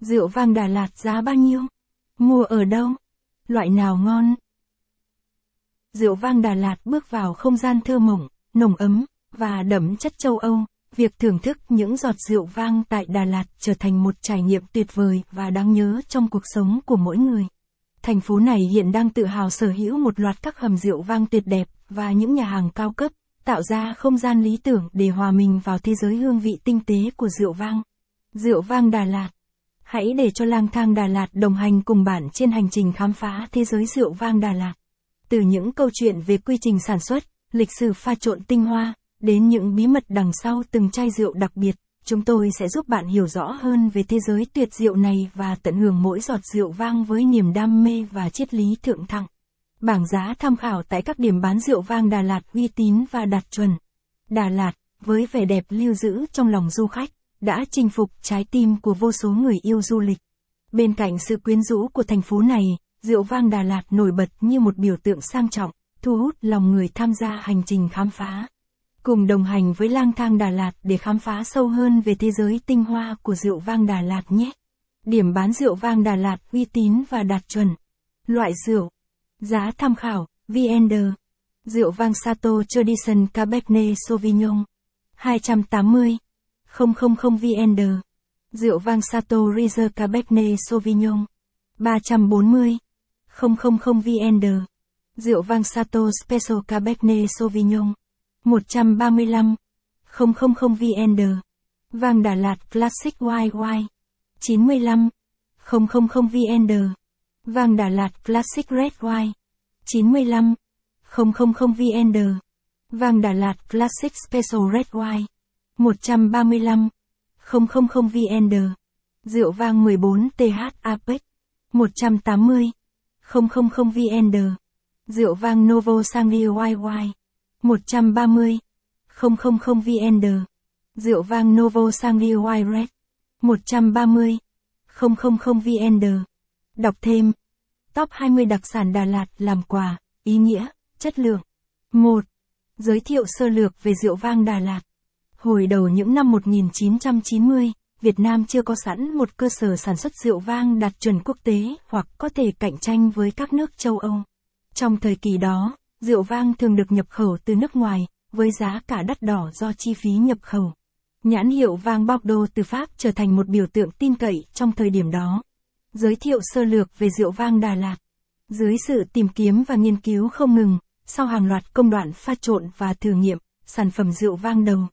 Rượu vang Đà Lạt giá bao nhiêu? Mua ở đâu? Loại nào ngon? Rượu vang Đà Lạt bước vào không gian thơ mộng, nồng ấm, và đậm chất châu Âu. Việc thưởng thức những giọt rượu vang tại Đà Lạt trở thành một trải nghiệm tuyệt vời và đáng nhớ trong cuộc sống của mỗi người. Thành phố này hiện đang tự hào sở hữu một loạt các hầm rượu vang tuyệt đẹp và những nhà hàng cao cấp, tạo ra không gian lý tưởng để hòa mình vào thế giới hương vị tinh tế của rượu vang. Rượu vang Đà Lạt Hãy để cho lang thang Đà Lạt đồng hành cùng bạn trên hành trình khám phá thế giới rượu vang Đà Lạt. Từ những câu chuyện về quy trình sản xuất, lịch sử pha trộn tinh hoa, đến những bí mật đằng sau từng chai rượu đặc biệt, chúng tôi sẽ giúp bạn hiểu rõ hơn về thế giới tuyệt diệu này và tận hưởng mỗi giọt rượu vang với niềm đam mê và triết lý thượng thặng. Bảng giá tham khảo tại các điểm bán rượu vang Đà Lạt uy tín và đạt chuẩn. Đà Lạt, với vẻ đẹp lưu giữ trong lòng du khách, đã chinh phục trái tim của vô số người yêu du lịch. Bên cạnh sự quyến rũ của thành phố này, rượu vang Đà Lạt nổi bật như một biểu tượng sang trọng, thu hút lòng người tham gia hành trình khám phá. Cùng đồng hành với lang thang Đà Lạt để khám phá sâu hơn về thế giới tinh hoa của rượu vang Đà Lạt nhé. Điểm bán rượu vang Đà Lạt uy tín và đạt chuẩn. Loại rượu. Giá tham khảo, VND. Rượu vang Sato Tradition Cabernet Sauvignon. 280. 000 VND. Rượu vang Sato Rizer Cabernet Sauvignon. 340. 000 VND. Rượu vang Sato Special Cabernet Sauvignon. 135. 000 VND. Vang Đà Lạt Classic White White. 95. 000 VND. Vang Đà Lạt Classic Red White. 95. 000 VND. Vang Đà Lạt Classic Special Red White. 135. 000 VND. Rượu vang 14 TH APEC 180. 000 VND. Rượu vang Novo Sangria YY. 130. 000 VND. Rượu vang Novo Sangria Y Red. 130. 000 VND. Đọc thêm. Top 20 đặc sản Đà Lạt làm quà, ý nghĩa, chất lượng. 1. Giới thiệu sơ lược về rượu vang Đà Lạt. Hồi đầu những năm 1990, Việt Nam chưa có sẵn một cơ sở sản xuất rượu vang đạt chuẩn quốc tế hoặc có thể cạnh tranh với các nước châu Âu. Trong thời kỳ đó, rượu vang thường được nhập khẩu từ nước ngoài, với giá cả đắt đỏ do chi phí nhập khẩu. Nhãn hiệu vang Bordeaux từ Pháp trở thành một biểu tượng tin cậy trong thời điểm đó. Giới thiệu sơ lược về rượu vang Đà Lạt. Dưới sự tìm kiếm và nghiên cứu không ngừng, sau hàng loạt công đoạn pha trộn và thử nghiệm, sản phẩm rượu vang đầu